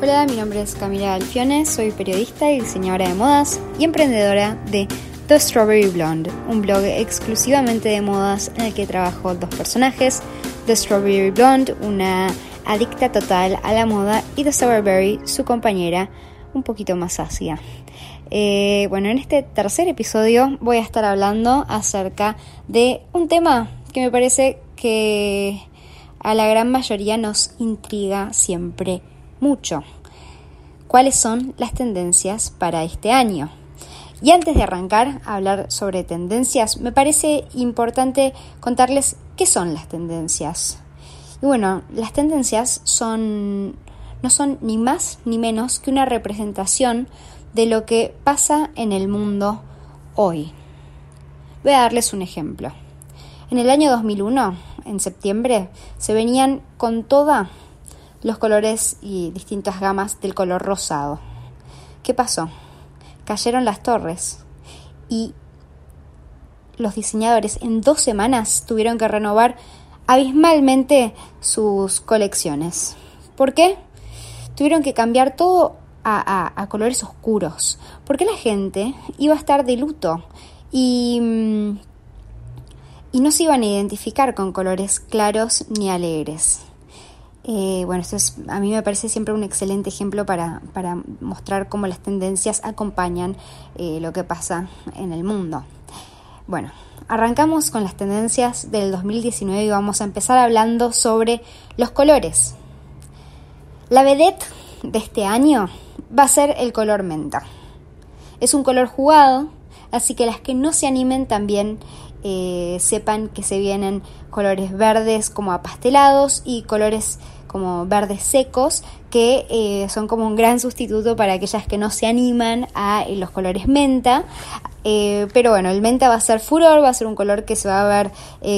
Hola, mi nombre es Camila Alfione, soy periodista y diseñadora de modas y emprendedora de The Strawberry Blonde, un blog exclusivamente de modas en el que trabajo dos personajes, The Strawberry Blonde, una adicta total a la moda, y The Strawberry, su compañera, un poquito más ácida. Eh, bueno, en este tercer episodio voy a estar hablando acerca de un tema que me parece que a la gran mayoría nos intriga siempre mucho. ¿Cuáles son las tendencias para este año? Y antes de arrancar a hablar sobre tendencias, me parece importante contarles qué son las tendencias. Y bueno, las tendencias son no son ni más ni menos que una representación de lo que pasa en el mundo hoy. Voy a darles un ejemplo. En el año 2001, en septiembre, se venían con toda los colores y distintas gamas del color rosado. ¿Qué pasó? Cayeron las torres y los diseñadores en dos semanas tuvieron que renovar abismalmente sus colecciones. ¿Por qué? Tuvieron que cambiar todo a, colores oscuros, porque la gente iba a estar de luto y, mm, y no se iban a identificar con colores claros ni alegres. Eh, bueno, esto es, a mí me parece siempre un excelente ejemplo para, mostrar cómo las tendencias acompañan eh, lo que pasa en el mundo. Bueno, arrancamos con las tendencias del 2019 y vamos a empezar hablando sobre los colores. La vedette de este año va a ser el color menta. Es un color jugado, así que las que no se animen también eh, sepan que se vienen colores verdes como apastelados y colores como verdes secos, que eh, son como un gran sustituto para aquellas que no se animan a eh, los colores menta. Eh, pero bueno, el menta va a ser furor, va a ser un color que se va a ver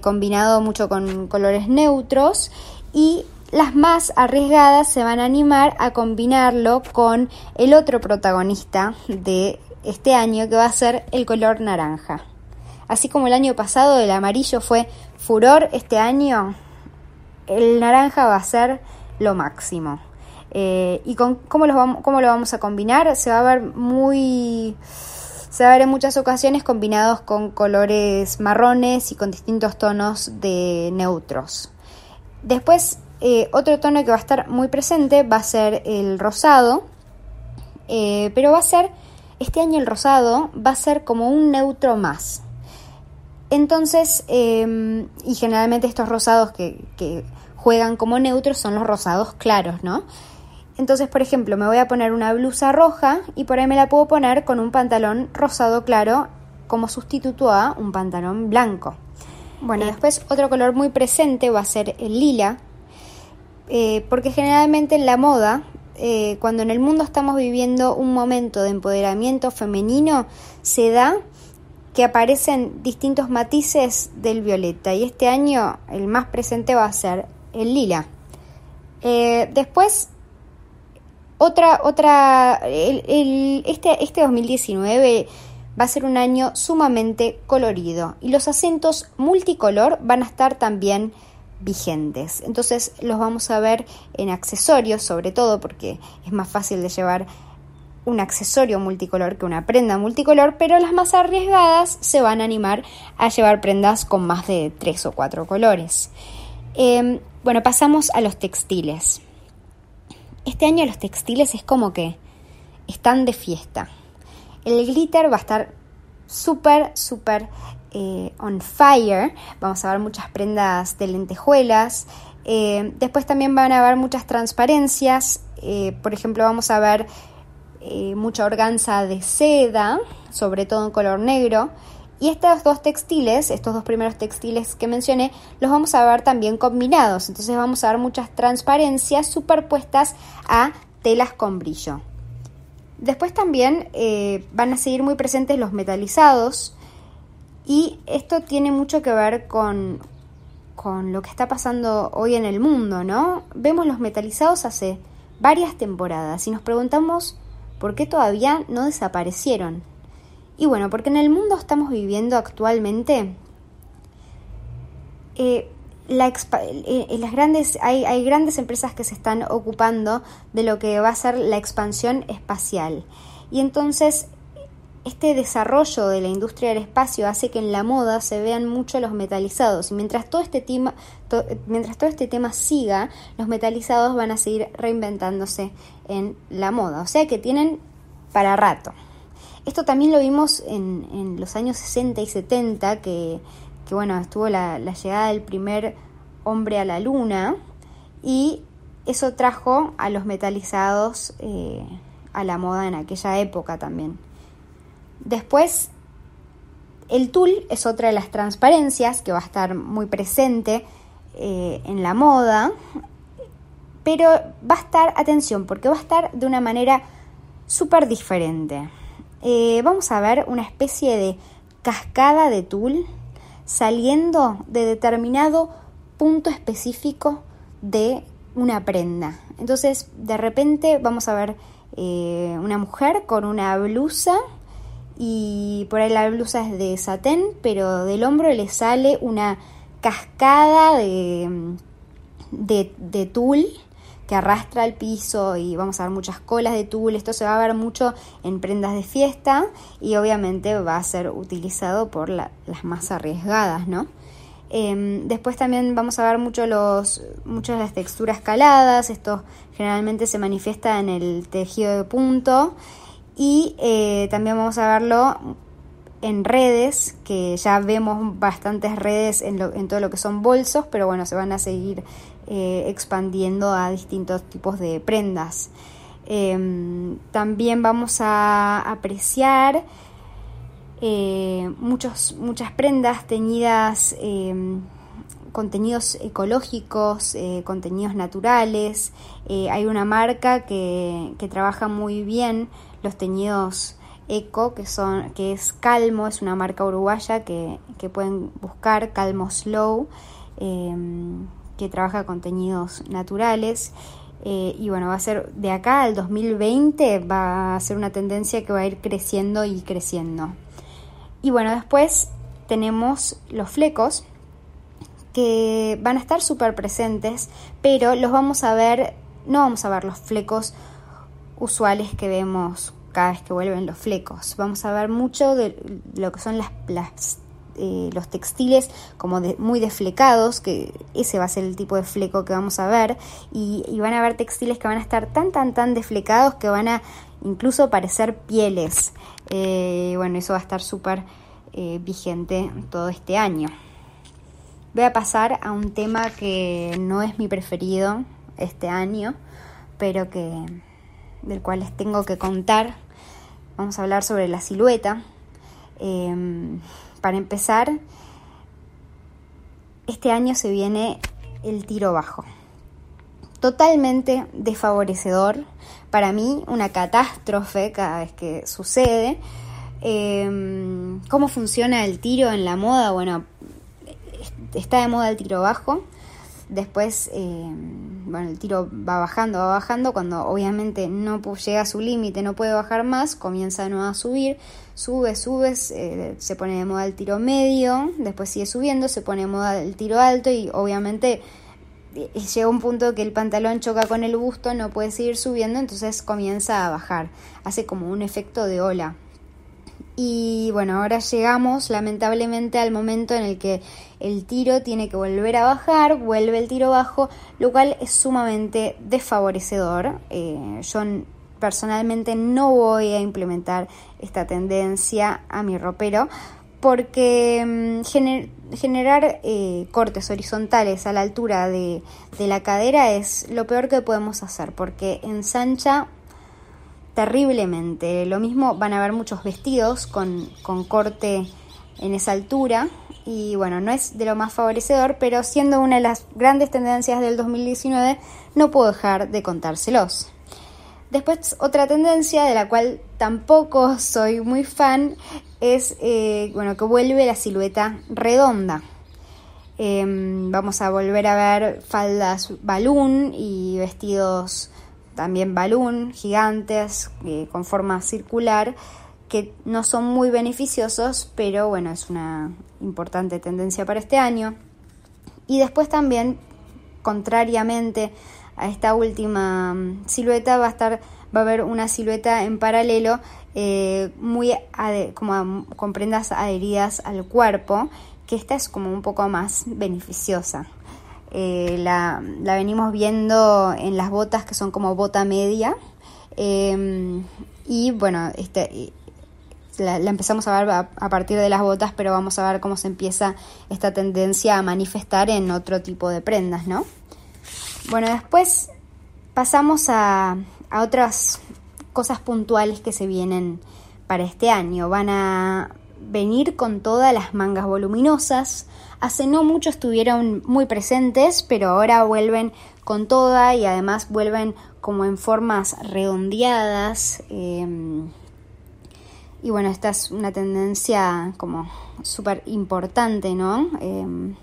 combinado mucho con colores neutros y las más arriesgadas se van a animar a combinarlo con el otro protagonista de este año que va a ser el color naranja. Así como el año pasado el amarillo fue furor, este año el naranja va a ser lo máximo. Eh, ¿Y con, ¿cómo, lo vamos, a combinar? Se va a ver muy... Se va a ver en muchas ocasiones combinados con colores marrones y con distintos tonos de neutros. Después, eh, otro tono que va a estar muy presente va a ser el rosado, eh, pero va a ser, este año el rosado va a ser como un neutro más. Entonces, em, y generalmente estos rosados que, juegan como neutros son los rosados claros, ¿no? Entonces, por ejemplo, me voy a poner una blusa roja y por ahí me la puedo poner con un pantalón rosado claro como sustituto a un pantalón blanco. Bueno, después otro color muy presente va a ser el lila, eh, porque generalmente en la moda, eh, cuando en el mundo estamos viviendo un momento de empoderamiento femenino, se da que aparecen distintos matices del violeta y este año el más presente va a ser el lila. Eh, después, otra, otra, este, este 2019 va a ser un año sumamente colorido y los acentos multicolor van a estar también vigentes. Entonces los vamos a ver en accesorios sobre todo porque es más fácil de llevar un accesorio multicolor que una prenda multicolor, pero las más arriesgadas se van a animar a llevar prendas con más de tres o cuatro colores. Em, bueno, pasamos a los textiles. Este año los textiles es como que están de fiesta. El glitter va a estar súper, súper eh, on fire. Vamos a ver muchas prendas de lentejuelas. Eh, después también van a haber muchas transparencias. Eh, por ejemplo, vamos a ver eh, mucha organza de seda, sobre todo en color negro. Y estos dos textiles, estos dos primeros textiles que mencioné, los vamos a ver también combinados. Entonces vamos a ver muchas transparencias superpuestas a telas con brillo. Después también eh, van a seguir muy presentes los metalizados. Y esto tiene mucho que ver con, con lo que está pasando hoy en el mundo, ¿no? Vemos los metalizados hace varias temporadas y nos preguntamos ¿Por qué todavía no desaparecieron? Y bueno, porque en el mundo estamos viviendo actualmente, eh, las grandes, hay, hay grandes empresas que se están ocupando de lo que va a ser la expansión espacial. Y entonces este desarrollo de la industria del espacio hace que en la moda se vean mucho los metalizados. Y mientras todo este tema mientras todo este tema siga los metalizados van a seguir reinventándose en la moda. O sea que tienen para rato. Esto también lo vimos en, los años 60 y 70 que, bueno estuvo la, llegada del primer hombre a la luna y eso trajo a los metalizados eh, a la moda en aquella época también Después, el tul es otra de las transparencias que va a estar muy presente eh, en la moda, pero va a estar, atención, porque va a estar de una manera súper diferente. Eh, vamos a ver una especie de cascada de tul saliendo de determinado punto específico de una prenda. Entonces, de repente vamos a ver eh, una mujer con una blusa y por ahí la blusa es de satén, pero del hombro le sale una cascada de, de, tul que arrastra el piso y vamos a ver muchas colas de tul. Esto se va a ver mucho en prendas de fiesta y obviamente va a ser utilizado por las más arriesgadas, ¿no? Em, después también vamos a ver mucho los, muchas de las texturas caladas. Esto generalmente se manifiesta en el tejido de punto y eh, también vamos a verlo en redes, que ya vemos bastantes redes en, en, todo lo que son bolsos, pero bueno, se van a seguir eh, expandiendo a distintos tipos de prendas. Em, también vamos a apreciar eh, muchos, muchas prendas teñidas em, contenidos ecológicos, contenidos naturales. hay una marca que, que trabaja muy bien los teñidos eco, que son, que es Calmo, es una marca uruguaya que, pueden buscar, Calmo Slow, em, que trabaja con teñidos naturales. Eh, y bueno, va a ser de acá al 2020, va a ser una tendencia que va a ir creciendo y creciendo. Y bueno, después tenemos los flecos, que van a estar súper presentes, pero los vamos a ver, no vamos a ver los flecos usuales que vemos cada vez que vuelven los flecos. Vamos a ver mucho de lo que son las, eh, los textiles como muy desflecados, que ese va a ser el tipo de fleco que vamos a ver, y, van a ver textiles que van a estar tan, tan, tan desflecados que van a incluso parecer pieles. Eh, bueno, eso va a estar súper eh, vigente todo este año. Voy a pasar a un tema que no es mi preferido este año, pero que del cual les tengo que contar. Vamos a hablar sobre la silueta. Em, para empezar, este año se viene el tiro bajo. Totalmente desfavorecedor. Para mí, una catástrofe cada vez que sucede. Em, ¿Cómo funciona el tiro en la moda? Bueno, está de moda el tiro bajo. Después, eh, bueno, el tiro va bajando, va bajando. Cuando obviamente no llega a su límite, no puede bajar más, comienza de nuevo a subir. Sube, sube, se pone de moda el tiro medio. Después sigue subiendo, se pone de moda el tiro alto. Y obviamente eh, llega un punto que el pantalón choca con el busto, no puede seguir subiendo, entonces comienza a bajar. Hace como un efecto de ola. Y bueno, ahora llegamos lamentablemente al momento en el que el tiro tiene que volver a bajar, vuelve el tiro bajo, lo cual es sumamente desfavorecedor. Eh, yo personalmente no voy a implementar esta tendencia a mi ropero porque mm, generar eh, cortes horizontales a la altura de, de la cadera es lo peor que podemos hacer porque ensancha terriblemente. Lo mismo van a haber muchos vestidos con, corte en esa altura y bueno, no es de lo más favorecedor, pero siendo una de las grandes tendencias del 2019, no puedo dejar de contárselos. Después, otra tendencia de la cual tampoco soy muy fan es eh, bueno, que vuelve la silueta redonda. Em, vamos a volver a ver faldas balloon y vestidos también balloon, gigantes, eh, con forma circular, que no son muy beneficiosos, pero bueno, es una importante tendencia para este año. Y después también, contrariamente a esta última mm, silueta, va a estar va a haber una silueta en paralelo eh, muy como con prendas adheridas al cuerpo, que esta es como un poco más beneficiosa. Eh, la, venimos viendo en las botas que son como bota media. Em, y bueno, este, la, empezamos a ver a, a, partir de las botas, pero vamos a ver cómo se empieza esta tendencia a manifestar en otro tipo de prendas, ¿no? Bueno, después pasamos a, a otras cosas puntuales que se vienen para este año. Van a venir con todas las mangas voluminosas. Hace no mucho estuvieron muy presentes, pero ahora vuelven con toda y además vuelven como en formas redondeadas. Em, y bueno, esta es una tendencia como súper importante, ¿no? Em,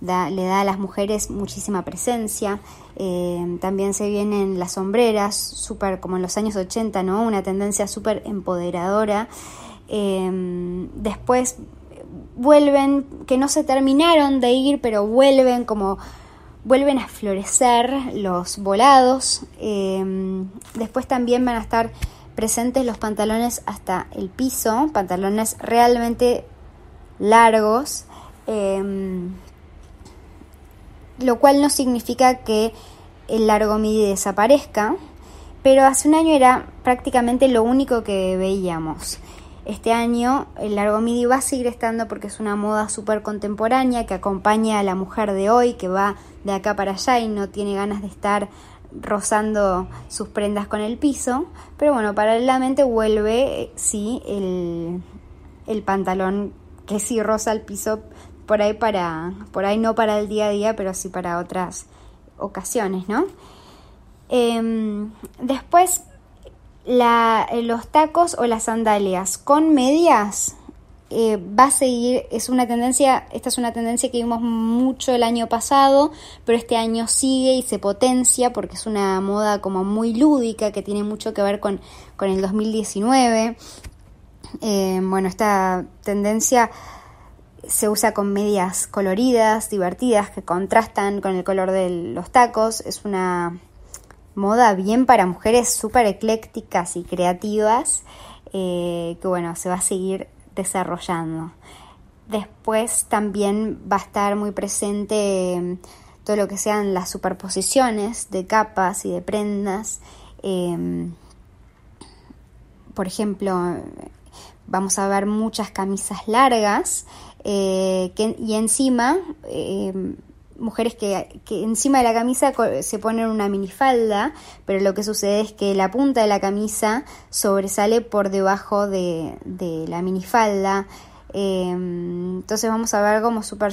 le da a las mujeres muchísima presencia. Eh, también se vienen las sombreras, súper como en los años 80, ¿no? Una tendencia súper empoderadora. Eh, después vuelven, que no se terminaron de ir, pero vuelven como vuelven a florecer los volados. Eh, después también van a estar presentes los pantalones hasta el piso, pantalones realmente largos lo cual no significa que el largo midi desaparezca, pero hace un año era prácticamente lo único que veíamos. Este año el largo midi va a seguir estando porque es una moda súper contemporánea que acompaña a la mujer de hoy que va de acá para allá y no tiene ganas de estar rozando sus prendas con el piso. Pero bueno, paralelamente vuelve, sí, el, el pantalón que sí roza el piso por ahí para, por ahí no para el día a día, pero sí para otras ocasiones, ¿no? Em, después, la, los tacos o las sandalias con medias eh, va a seguir, es una tendencia, esta es una tendencia que vimos mucho el año pasado, pero este año sigue y se potencia porque es una moda como muy lúdica que tiene mucho que ver con, con el 2019. Em, bueno, esta tendencia se usa con medias coloridas, divertidas, que contrastan con el color de los tacos. Es una moda bien para mujeres súper eclécticas y creativas, eh, que bueno, se va a seguir desarrollando. Después también va a estar muy presente em, todo lo que sean las superposiciones de capas y de prendas. Em, por ejemplo, vamos a ver muchas camisas largas eh, y encima eh, mujeres que, encima de la camisa se ponen una minifalda, pero lo que sucede es que la punta de la camisa sobresale por debajo de, la minifalda. Eh, entonces vamos a ver como super,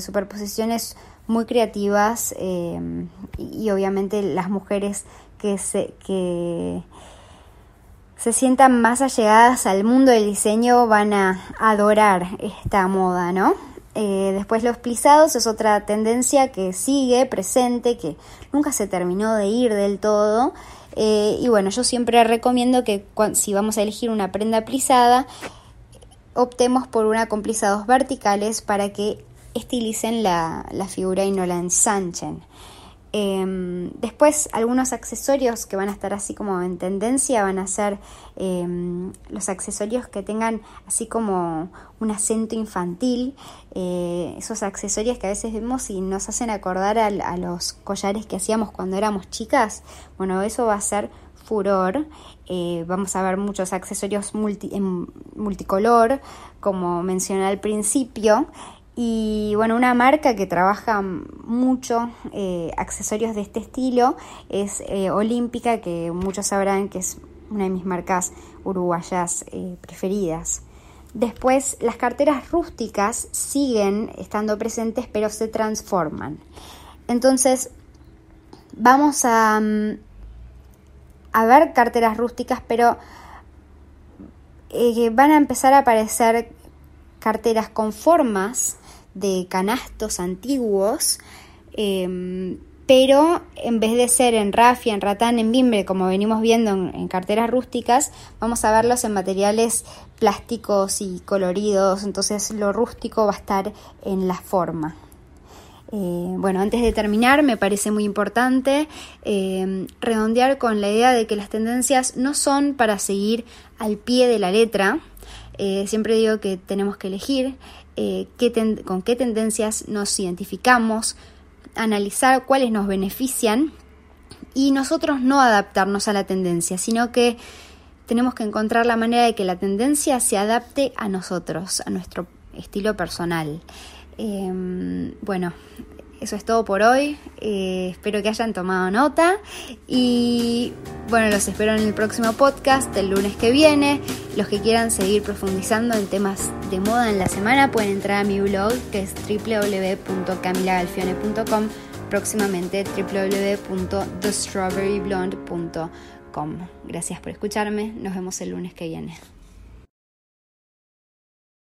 superposiciones muy creativas y, obviamente las mujeres que se que se sientan más allegadas al mundo del diseño van a adorar esta moda, ¿no? Eh, después los plisados es otra tendencia que sigue presente, que nunca se terminó de ir del todo. Eh, y bueno, yo siempre recomiendo que si vamos a elegir una prenda plisada, optemos por una con plisados verticales para que estilicen la figura y no la ensanchen. Em, después algunos accesorios que van a estar así como en tendencia van a ser em, los accesorios que tengan así como un acento infantil, eh, esos accesorios que a veces vemos y nos hacen acordar a, los collares que hacíamos cuando éramos chicas. Bueno, eso va a ser furor. Eh, vamos a ver muchos accesorios en multicolor, como mencioné al principio. Y bueno, una marca que trabaja mucho eh, accesorios de este estilo es eh, Olímpica, que muchos sabrán que es una de mis marcas uruguayas eh, preferidas. Después, las carteras rústicas siguen estando presentes, pero se transforman. Entonces, vamos a, mm, a ver carteras rústicas, pero van a empezar a aparecer carteras con formas de canastos antiguos, em, pero en vez de ser en rafia, en ratán, en bimbre, como venimos viendo en, carteras rústicas, vamos a verlos en materiales plásticos y coloridos, entonces lo rústico va a estar en la forma. Eh, bueno, antes de terminar, me parece muy importante eh, redondear con la idea de que las tendencias no son para seguir al pie de la letra. Eh, siempre digo que tenemos que elegir con qué tendencias nos identificamos, analizar cuáles nos benefician y nosotros no adaptarnos a la tendencia, sino que tenemos que encontrar la manera de que la tendencia se adapte a nosotros, a nuestro estilo personal. Em, bueno, eso es todo por hoy. Eh, espero que hayan tomado nota. Y bueno, los espero en el próximo podcast el lunes que viene. Los que quieran seguir profundizando en temas de moda en la semana pueden entrar a mi blog que es www.camilagalfione.com. Próximamente www.thestrawberryblonde.com. Gracias por escucharme. Nos vemos el lunes que viene.